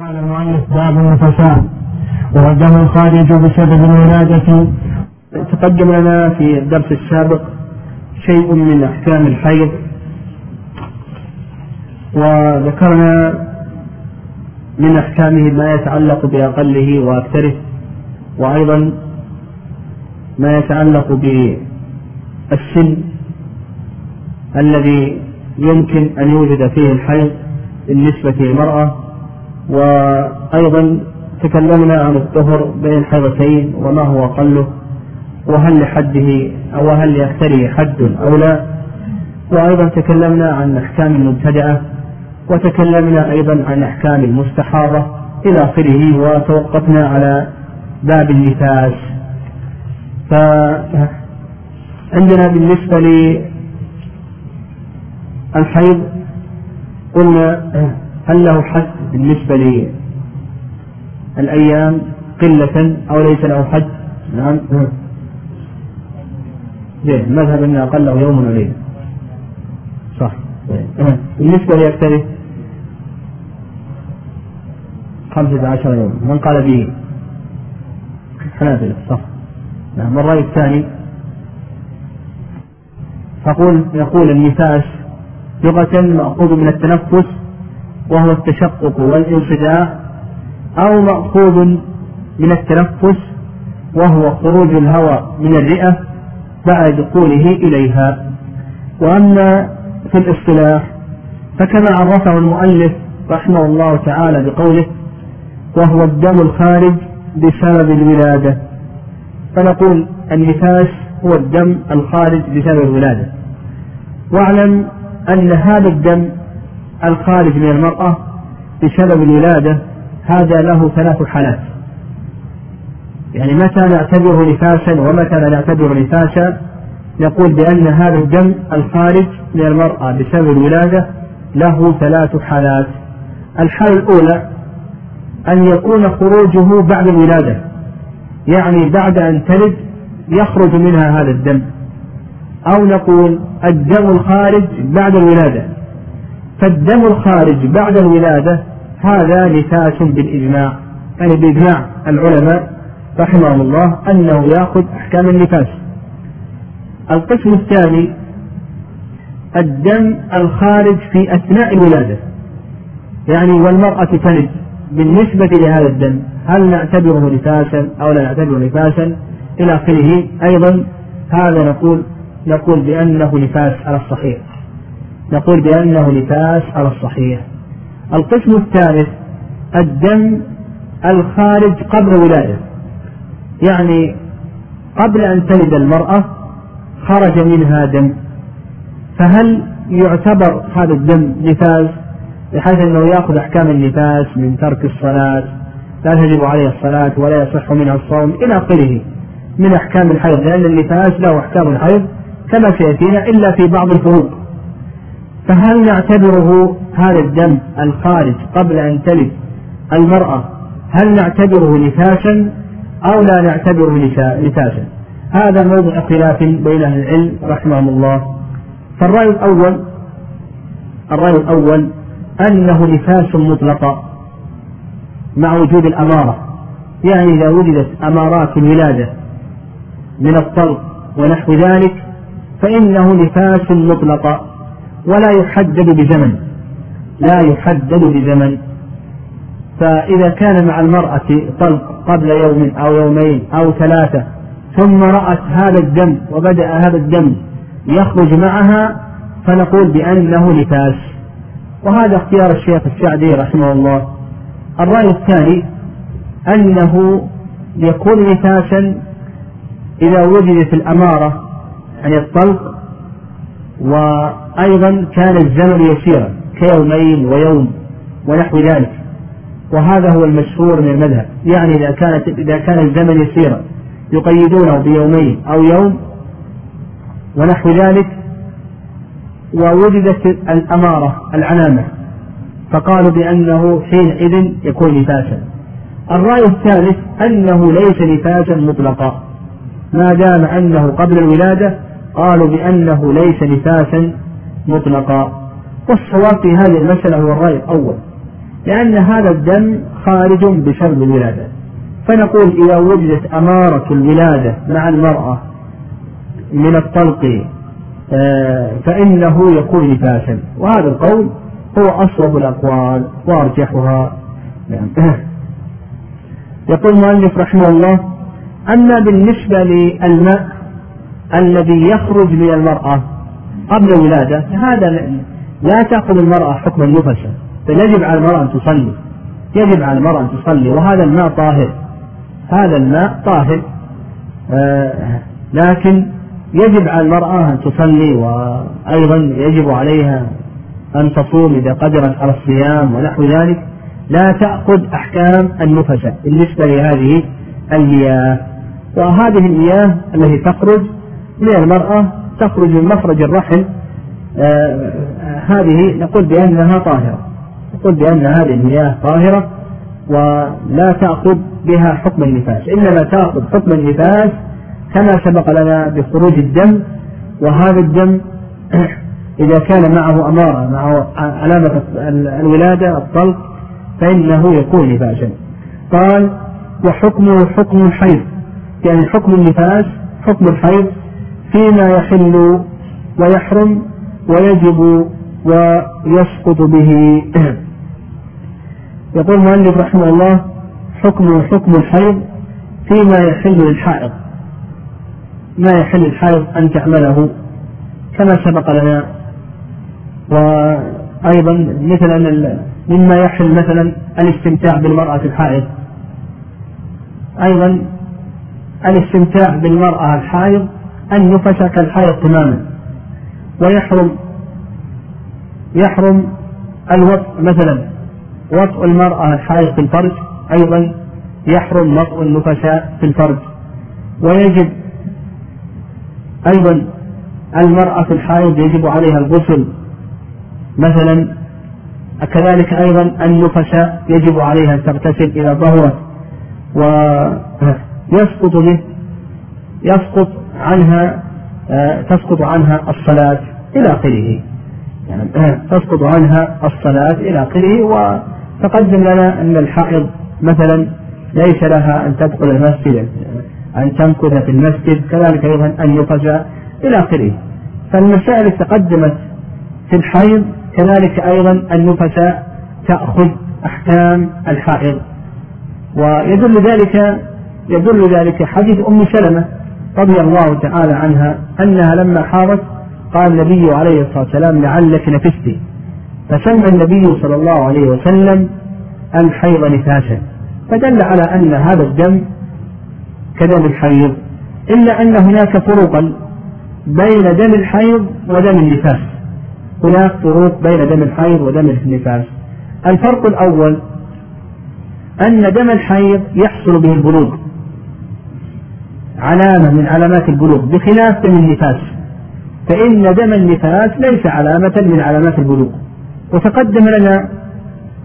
قال المؤلف باب وهو الدم الخارج بسبب الولادة. تقدم لنا في الدرس السابق شيء من أحكام الحيض. وذكرنا من أحكامه ما يتعلق بأقله وأكثره. وأيضا ما يتعلق بالسن الذي يمكن أن يوجد فيه الحيض بالنسبة للمرأة. وأيضا تكلمنا عن الطهر بين الحيضتين وما هو أقله وهل لحده أو هل لأكثره حد أو لا. وأيضا تكلمنا عن أحكام المبتدعة وتكلمنا أيضا عن أحكام المستحاضة إلى آخره وتوقفنا على باب النفاس. فعندنا بالنسبة للحيض قلنا هل له حد بالنسبة للأيام قلة أو ليس له حد. نعم. زين المذهب أن أقله يوم وليلة. صح. بالنسبة لأكثره خمسة عشر يوم. من قال به؟ حنابلة. صح. نعم. الرأي الثاني فقول يقول النفاس لغة مأخوذ من التنفس وهو التشقق والانصداع أو مأخوذ من التنفس وهو خروج الهواء من الرئة بعد دخوله إليها. وأما في الاصطلاح فكما عرفه المؤلف رحمه الله تعالى بقوله وهو الدم الخارج بسبب الولادة. فنقول النفاس هو الدم الخارج بسبب الولادة. واعلم أن هذا الدم الخارج من المرأة بسبب الولادة هذا له ثلاث حالات. يعني متى نعتبره نفاسا ومتى لا نعتبره نفاسا؟ نقول بأن هذا الدم الخارج من المرأة بسبب الولادة له ثلاث حالات. الحالة الأولى أن يكون خروجه بعد الولادة يعني بعد أن تلد يخرج منها هذا الدم. أو نقول الدم الخارج بعد الولادة. فالدم الخارج بعد الولادة هذا نفاس بالإجماع يعني بإجماع العلماء رحمهم الله أنه يأخذ أحكام النفاس. القسم الثاني الدم الخارج في أثناء الولادة. يعني والمرأة تلد بالنسبة لهذا الدم هل نعتبره نفاسا أو لا نعتبره نفاسا؟ إلى آخره. أيضا هذا نقول نقول بأنه نفاس على الصحيح. نقول بأنه نفاس على الصحيح. القسم الثالث الدم الخارج قبل الولادة يعني قبل أن تلد المرأة خرج منها دم. فهل يعتبر هذا الدم نفاس؟ بحيث أنه يأخذ أحكام النفاس من ترك الصلاة لا تجب عليه الصلاة ولا يصح منها الصوم إلى آخره. من أحكام الحيض لأن النفاس له أحكام الحيض كما سيأتينا إلا في بعض الفروق. فهل نعتبره هذا الدم الخارج قبل أن تلد المرأة هل نعتبره نفاسا أو لا نعتبره نفاسا؟ هذا موضع خلاف بين أهل العلم رحمهم الله. فالرأي الأول الرأي الأول أنه نفاس مطلقة مع وجود الأمارة. يعني إذا وجدت أمارات الولادة من الطلق ونحو ذلك فإنه نفاس مطلقة ولا يحدد بزمن. لا يحدد بزمن. فإذا كان مع المرأة طلق قبل يوم أو يومين أو ثلاثة ثم رأت هذا الدم وبدأ هذا الدم يخرج معها فنقول بأنه نفاس. وهذا اختيار الشيخ السعدي رحمه الله. الرأي الثاني أنه يكون نفاسا إذا وجدت الأمارة يعني الطلق وأيضا كان الزمن يسيرا كيومين ويوم ونحو ذلك. وهذا هو المشهور من المذهب. يعني إذا كانت إذا كان الزمن يسيرا يقيدونه بيومين أو يوم ونحو ذلك ووجدت الأمارة العلامة فقالوا بأنه حينئذ يكون نفاسا. الرأي الثالث أنه ليس نفاسا مطلقا. ما دام أنه قبل الولادة قالوا بأنه ليس نفاسا مطلقا. والصواب في هذه المسألة هو الرأي الأول لأن هذا الدم خارج بسبب الولادة. فنقول إذا وجدت أمارة الولادة مع المرأة من الطلق آه، فإنه يكون نفاسا. وهذا القول هو أصوب الأقوال وأرجحها. يقول المؤلف رحمه الله أما بالنسبة للماء الذي يخرج من المرأة قبل الولادة هذا لا تأخذ المرأة حكم النفسة فيجب على المرأة أن تصلي يجب على المرأة أن تصلي وهذا الماء طاهر هذا الماء طاهر آه لكن يجب على المرأة أن تصلي وأيضا يجب عليها أن تصوم إذا قدرت على الصيام ونحو ذلك. لا تأخذ أحكام النفسة بالنسبة لهذه المياه وهذه المياه التي تخرج من المرأة تخرج من مخرج الرحم آه هذه نقول بأنها طاهرة نقول بأن هذه المياه طاهرة ولا تأخذ بها حكم النفاس إنما تأخذ حكم النفاس كما سبق لنا بخروج الدم وهذا الدم إذا كان معه أمارة معه علامة الولادة الطلق فإنه يكون نفاسا. قال وحكمه حكم الحيض يعني حكم النفاس حكم الحيض فيما يحل ويحرم ويجب ويسقط به. يقول المؤلف رحمه الله حكمه حكم الحيض فيما يحل للحائض. ما يحل الحائض أن تعمله كما سبق لنا. وأيضا مثل أن مما يحل مثلا الاستمتاع بالمرأة الحائض. أيضا الاستمتاع بالمرأة الحائض أن يفسك كالحائض تماما. ويحرم يحرم الوطء مثلا. وطء المرأة الحائض في الفرج أيضا يحرم وطء النفساء في الفرج. ويجب أيضا المرأة الحائض يجب عليها الغسل مثلا. كذلك أيضا النفساء يجب عليها أن تغتسل إذا ظهرت. ويسقط به يسقط عنها تسقط عنها الصلاة إلى آخره. يعني تسقط عنها الصلاة إلى آخره وتقدم لنا أن الحائض مثلا ليس لها أن تدخل المسجد أن تمكث في المسجد كذلك أيضا أن يفجأ إلى آخره. فالمسائل تقدمت في الحيض كذلك أيضا النفساء تأخذ أحكام الحائض. ويدل ذلك يدل ذلك حديث أم سلمة رضي الله تعالى عنها أنها لما حارت قال النبي عليه الصلاة والسلام لعلك نفست فسمى النبي صلى الله عليه وسلم الحيض نفاسا. فدل على أن هذا الدم كدم الحيض. إلا أن هناك فروقا بين دم الحيض ودم النفاس. هناك فروق بين دم الحيض ودم النفاس. الفرق الأول أن دم الحيض يحصل به البلوغ. علامة من علامات البلوغ بخلاف دم النفاس. فإن دم النفاس ليس علامة من علامات البلوغ. وتقدم لنا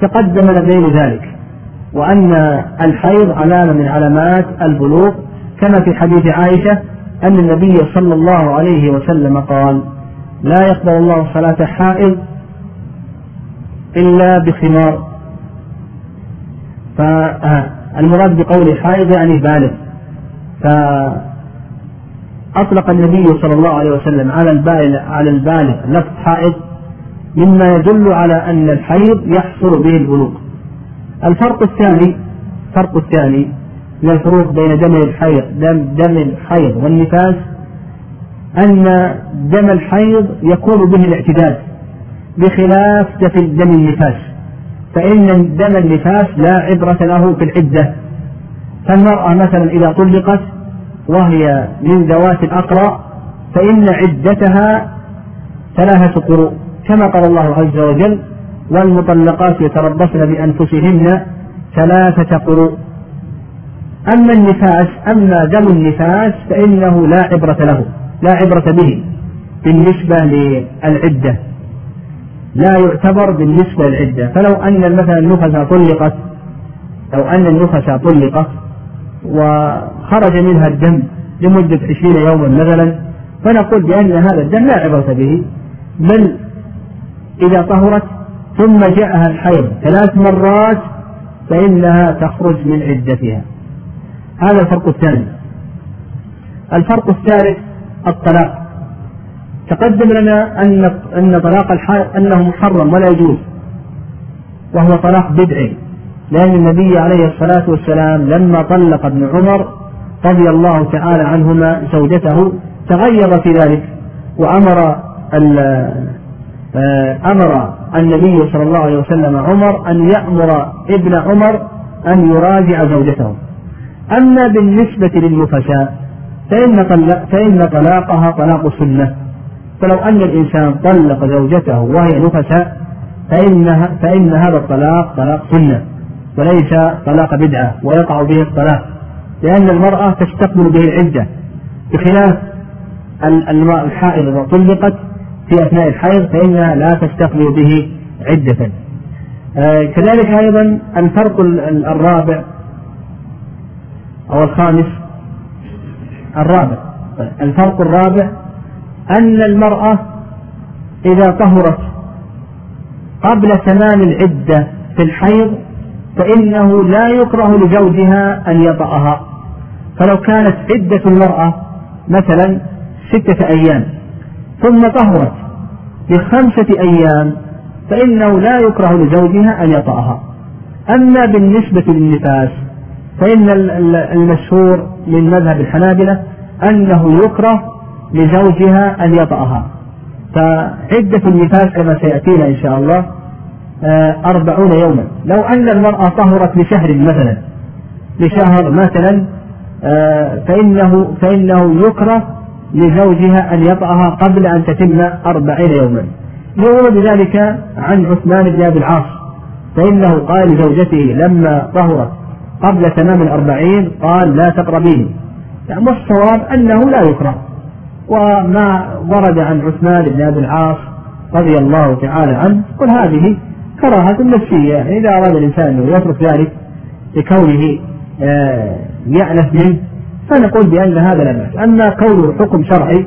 تقدم لنا غير ذلك. وأن الحيض علامة من علامات البلوغ. كما في حديث عائشة أن النبي صلى الله عليه وسلم قال لا يقبل الله صلاة حائض إلا بخمار. فالمراد بقول حائض يعني بالغ. فأطلق النبي صلى الله عليه وسلم على البالغ على البالغ لفظ حائض مما يدل على أن الحيض يحصل به البلوغ الفرق الثاني الفرق الثاني من الفروق بين دم الحيض دم دم الحيض والنفاس أن دم الحيض يكون به الاعتداد بخلاف دم النفاس. فإن دم النفاس لا عبرة له في العدة. فالمرأة مثلا إذا طلقت وهي من ذوات الأقرى فإن عدتها ثلاثة قروء كما قال الله عز وجل والمطلقات يتربصن بأنفسهن ثلاثة قروء. أما النفاس أما دم النفاس فإنه لا عبرة له لا عبرة به بالنسبة للعدة. لا يعتبر بالنسبة للعدة. فلو أن مثلا النفس طلقت لو أن النفس طلقت وخرج منها الدم لمدة عشرين يوما مثلا فنقول بأن هذا الدم لا عبرة به بل إذا طهرت ثم جاءها الحيض ثلاث مرات فإنها تخرج من عدتها. هذا الفرق الثاني. الفرق الثالث الطلاق. تقدم لنا أن أن طلاق الحائض أنه محرم ولا يجوز وهو طلاق بدعي. لأن النبي عليه الصلاة والسلام لما طلق ابن عمر رضي الله تعالى عنهما زوجته تغير في ذلك وأمر آه، أمر النبي صلى الله عليه وسلم عمر أن يأمر ابن عمر أن يراجع زوجته. أما بالنسبة للنفساء فإن, فإن طلاقها طلاق سنة فلو أن الإنسان طلق زوجته وهي نفساء فإنها فإن هذا الطلاق طلاق سنة. وليس طلاق بدعة ويقع به الطلاق لأن المرأة تستقبل به العدة بخلاف الحائض إذا طلقت في أثناء الحيض فإنها لا تستقبل به عدة. آه كذلك أيضا الفرق الرابع أو الخامس الرابع. الفرق الرابع أن المرأة إذا طهرت قبل تمام العدة في الحيض فإنه لا يكره لزوجها أن يطأها. فلو كانت عدة المرأة مثلا ستة أيام ثم طهرت بخمسة أيام فإنه لا يكره لزوجها أن يطأها. أما بالنسبة للنفاس فإن المشهور من مذهب الحنابلة أنه يكره لزوجها أن يطأها. فعدة النفاس كما سيأتينا إن شاء الله أربعون يوما. لو أن المرأة طهرت لشهر مثلا لشهر مثلا آه، فإنه فإنه يكره لزوجها أن يطأها قبل أن تتم أربعين يوما. يورد ذلك عن عثمان بن أبي العاص فإنه قال لزوجته لما طهرت قبل تمام الأربعين قال لا تقربيني. يعني والصواب أنه لا يكره. وما ورد عن عثمان بن أبي العاص رضي الله تعالى عنه قل هذه كراهة نفسية إذا أراد الإنسان أنه يترك ذلك لكونه آه، يأنف منه فنقول بأن هذا لا بأس. أما كونه حكم شرعي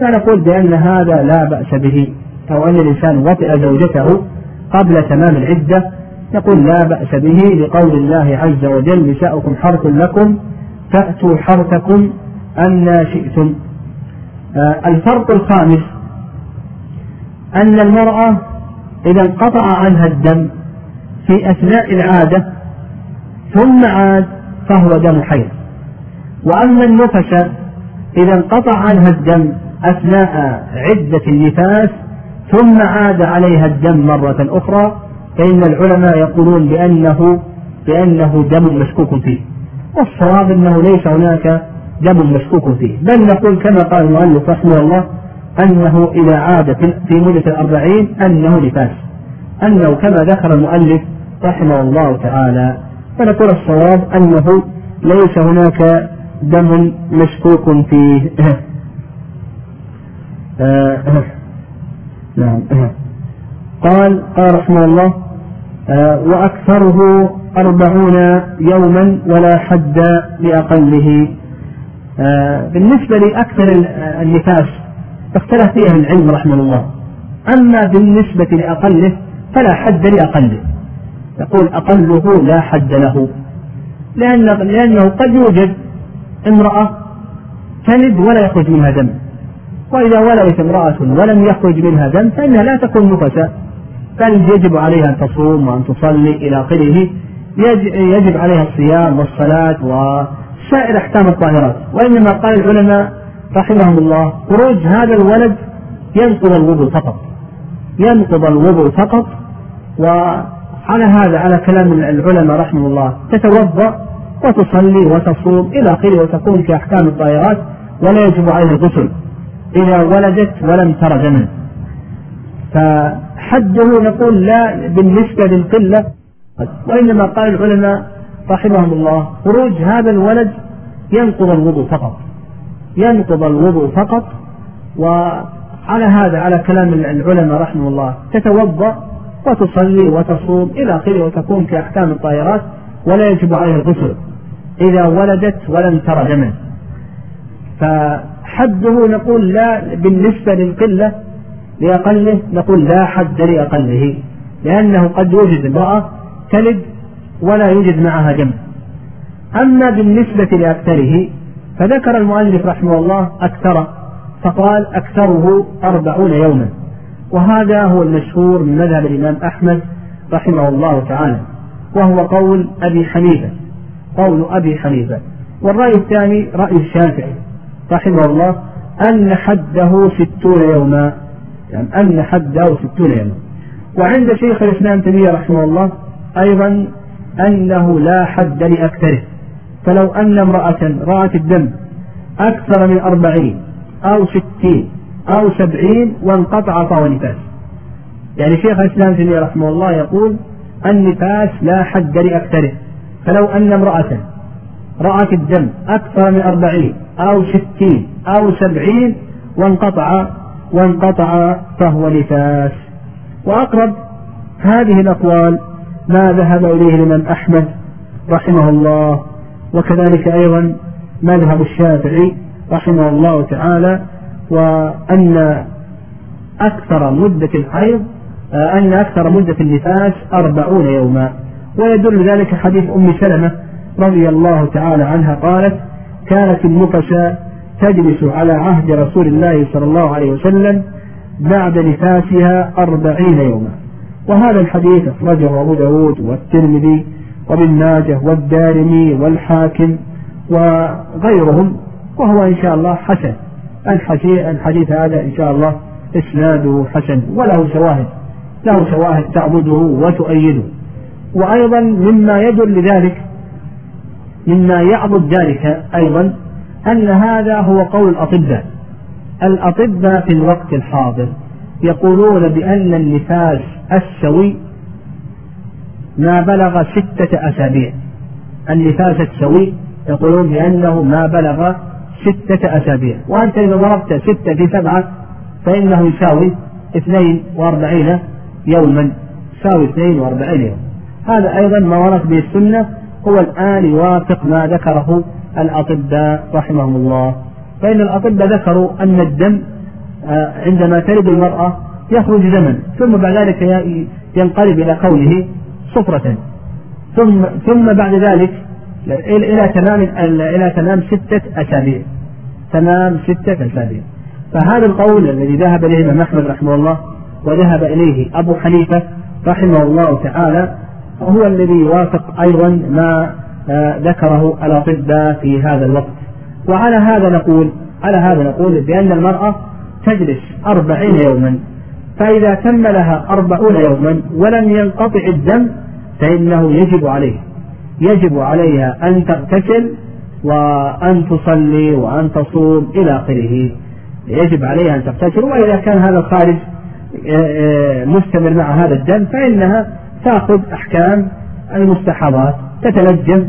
فنقول بأن هذا لا بأس به. أو أن الإنسان وطئ زوجته قبل تمام العدة نقول لا بأس به لقول الله عز وجل نساؤكم حرث لكم فأتوا حرثكم أن شئتم. آه الفرق الخامس أن المرأة إذا انقطع عنها الدم في أثناء العادة ثم عاد فهو دم حيض. وأما النفس إذا انقطع عنها الدم أثناء عدة النفاس ثم عاد عليها الدم مرة أخرى فإن العلماء يقولون بأنه بأنه دم مشكوك فيه. والصواب أنه ليس هناك دم مشكوك فيه. بل نقول كما قال المؤلف رحمه الله أنه إذا عاد في مدة الأربعين أنه نفاس أنه كما ذكر المؤلف رحمه الله تعالى فنقول الصواب أنه ليس هناك دم مشكوك فيه. نعم. قال قال رحمه الله وأكثره أربعون يوما ولا حد لأقله. بالنسبة لأكثر النفاس اختلف فيها العلم رحمه الله. أما بالنسبة لأقله فلا حد لأقله. يقول أقله لا حد له. لأن لأنه قد يوجد امرأة تلد ولا يخرج منها دم. وإذا ولدت امرأة ولم يخرج منها دم فإنها لا تكون نفسا بل يجب عليها أن تصوم وأن تصلي إلى آخره. يجب عليها الصيام والصلاة وسائر أحكام الطاهرات وإنما قال العلماء رحمهم الله. خروج هذا الولد ينقض الوضوء فقط. ينقض الوضوء فقط. وعلى هذا على كلام العلماء رحمه الله تتوضأ وتصلي وتصوم إلى آخره وتكون كأحكام الطائرات ولا يجب عليها الغسل إذا ولدت ولم تر دما فحده نقول لا بالنسبة للقلة. وإنما قال العلماء رحمهم الله خروج هذا الولد ينقض الوضوء فقط. ينقض الوضوء فقط وعلى هذا على كلام العلماء رحمه الله تتوضأ وتصلي وتصوم إلى آخره وتكون كأحكام الطائرات ولا يجب عليها الغسل إذا ولدت ولم تر دما فحده نقول لا بالنسبة للقلة لأقله نقول لا حد لأقله لأنه قد يوجد امرأة تلد ولا يوجد معها دم. أما بالنسبة لأكثره فذكر المؤلف رحمه الله أكثر فقال أكثره أربعون يوما. وهذا هو المشهور من مذهب الإمام أحمد رحمه الله تعالى وهو قول أبي حنيفة. قول أبي حنيفة. والرأي الثاني رأي الشافعي رحمه الله أن حده ستون يوما. يعني أن حده ستون يوما. وعند شيخ الإسلام تيمية رحمه الله أيضا أنه لا حد لأكثره. فلو أن امرأة رأت الدم أكثر من أربعين أو ستين أو سبعين وانقطع فهو نفاس. يعني شيخ الإسلام تيمية رحمه الله يقول النفاس لا حد لأكثره. فلو أن امرأة رأت الدم أكثر من أربعين أو ستين أو سبعين وانقطع وانقطع فهو نفاس. وأقرب هذه الأقوال ما ذهب إليه الإمام أحمد رحمه الله وكذلك أيضا مذهب الشافعي رحمه الله تعالى وأن أكثر مدة الحيض أن أكثر مدة النفاس أربعون يوما. ويدل ذلك حديث أم سلمة رضي الله تعالى عنها قالت كانت النفس تجلس على عهد رسول الله صلى الله عليه وسلم بعد نفاسها أربعين يوما. وهذا الحديث أخرجه أبو داود والترمذي وابن ماجه والدارمي والحاكم وغيرهم وهو إن شاء الله حسن. الحديث هذا إن شاء الله إسناده حسن وله شواهد له شواهد تعبده وتؤيده. وأيضا مما يدل لذلك مما يعضد ذلك أيضا أن هذا هو قول الأطباء. الأطباء في الوقت الحاضر يقولون بأن النفاس السوي ما بلغ ستة أسابيع. النفاس السوي يقولون بأنه ما بلغ ستة أسابيع. وأنت إذا ضربت ستة في سبعة فإنه يساوي اثنين وأربعين يوما. يساوي اثنين وأربعين يوما. هذا أيضا ما ورد به السنة. هو الآن يوافق ما ذكره الأطباء رحمهم الله. فإن الأطباء ذكروا أن الدم آه، عندما تلد المرأة يخرج دما. ثم بعد ذلك ينقلب إلى كونه صفرة. ثم ثم بعد ذلك إلى تمام إلى تمام ستة أسابيع. تمام ستة أسابيع. فهذا القول الذي ذهب إليه الإمام أحمد رحمه الله وذهب إليه أبو حنيفة رحمه الله تعالى هو الذي يوافق أيضا ما آه، ذكره الأطباء في هذا الوقت. وعلى هذا نقول على هذا نقول بأن المرأة تجلس أربعين يوما. فإذا تم لها أربعون يوما ولم ينقطع الدم فإنه يجب عليه يجب عليها أن تغتسل وأن تصلي وأن تصوم إلى آخره. يجب عليها أن تغتسل وإذا كان هذا الخارج آه، آه، مستمر مع هذا الدم فإنها تأخذ أحكام المستحاضات تتلجم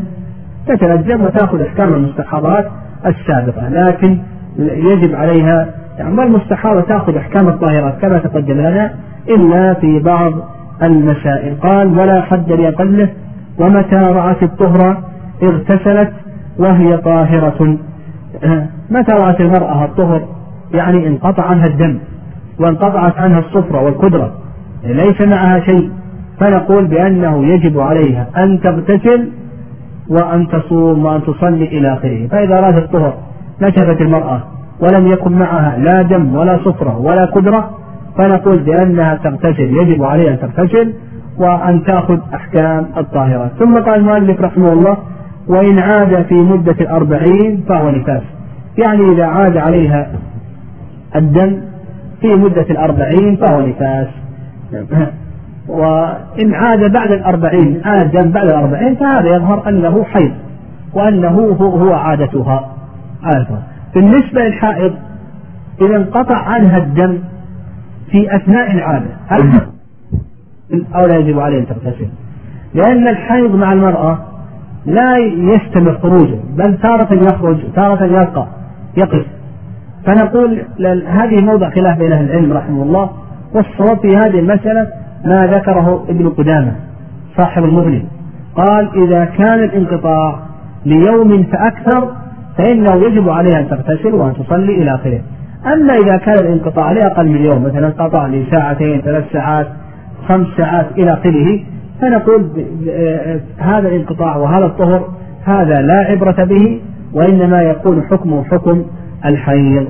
تتلجم وتأخذ أحكام المستحاضات السابقة. لكن يجب عليها يعني المستحاضة تأخذ أحكام الطاهرات كما تقدم لنا إلا في بعض المسائل. قال ولا حد لأقله ومتى رأت الطهر اغتسلت وهي طاهرة. متى رأت المرأة الطهر؟ يعني انقطع عنها الدم وانقطعت عنها الصفرة والقدرة. ليس معها شيء. فنقول بأنه يجب عليها أن تغتسل وأن تصوم وأن تصلي إلى آخره. فإذا رأت الطهر نشفت المرأة ولم يكن معها لا دم ولا صفرة ولا قدرة فنقول بأنها تغتسل يجب عليها أن تغتسل وأن تأخذ أحكام الطاهرات. ثم قال المؤلف رحمه الله وإن عاد في مدة الأربعين فهو نفاس. يعني إذا عاد عليها الدم في مدة الأربعين فهو نفاس. وإن عاد بعد الأربعين عاد دم بعد الأربعين فهذا يظهر أنه حيض وأنه هو عادتها عادتها. بالنسبة للحائض إذا انقطع عنها الدم في أثناء العادة. هل أو لا يجب عليه أن تغتسل. لأن الحيض مع المرأة لا يستمر خروجه بل تارة يخرج تارة يبقى يقف. فنقول هذه موضع خلاف بين أهل العلم رحمه الله والصواب في هذه المسألة ما ذكره ابن قدامة صاحب المغني. قال إذا كان الانقطاع ليوم فأكثر فإنه يجب عليها أن تغتسل وأن تصلي إلى آخره. أما إذا كان الانقطاع لأقل من يوم مثلا انقطع لساعتين ثلاث ساعات خمس ساعات إلى آخره فنقول هذا الانقطاع وهذا الطهر هذا لا عبرة به وإنما يكون حكمه حكم الحيض.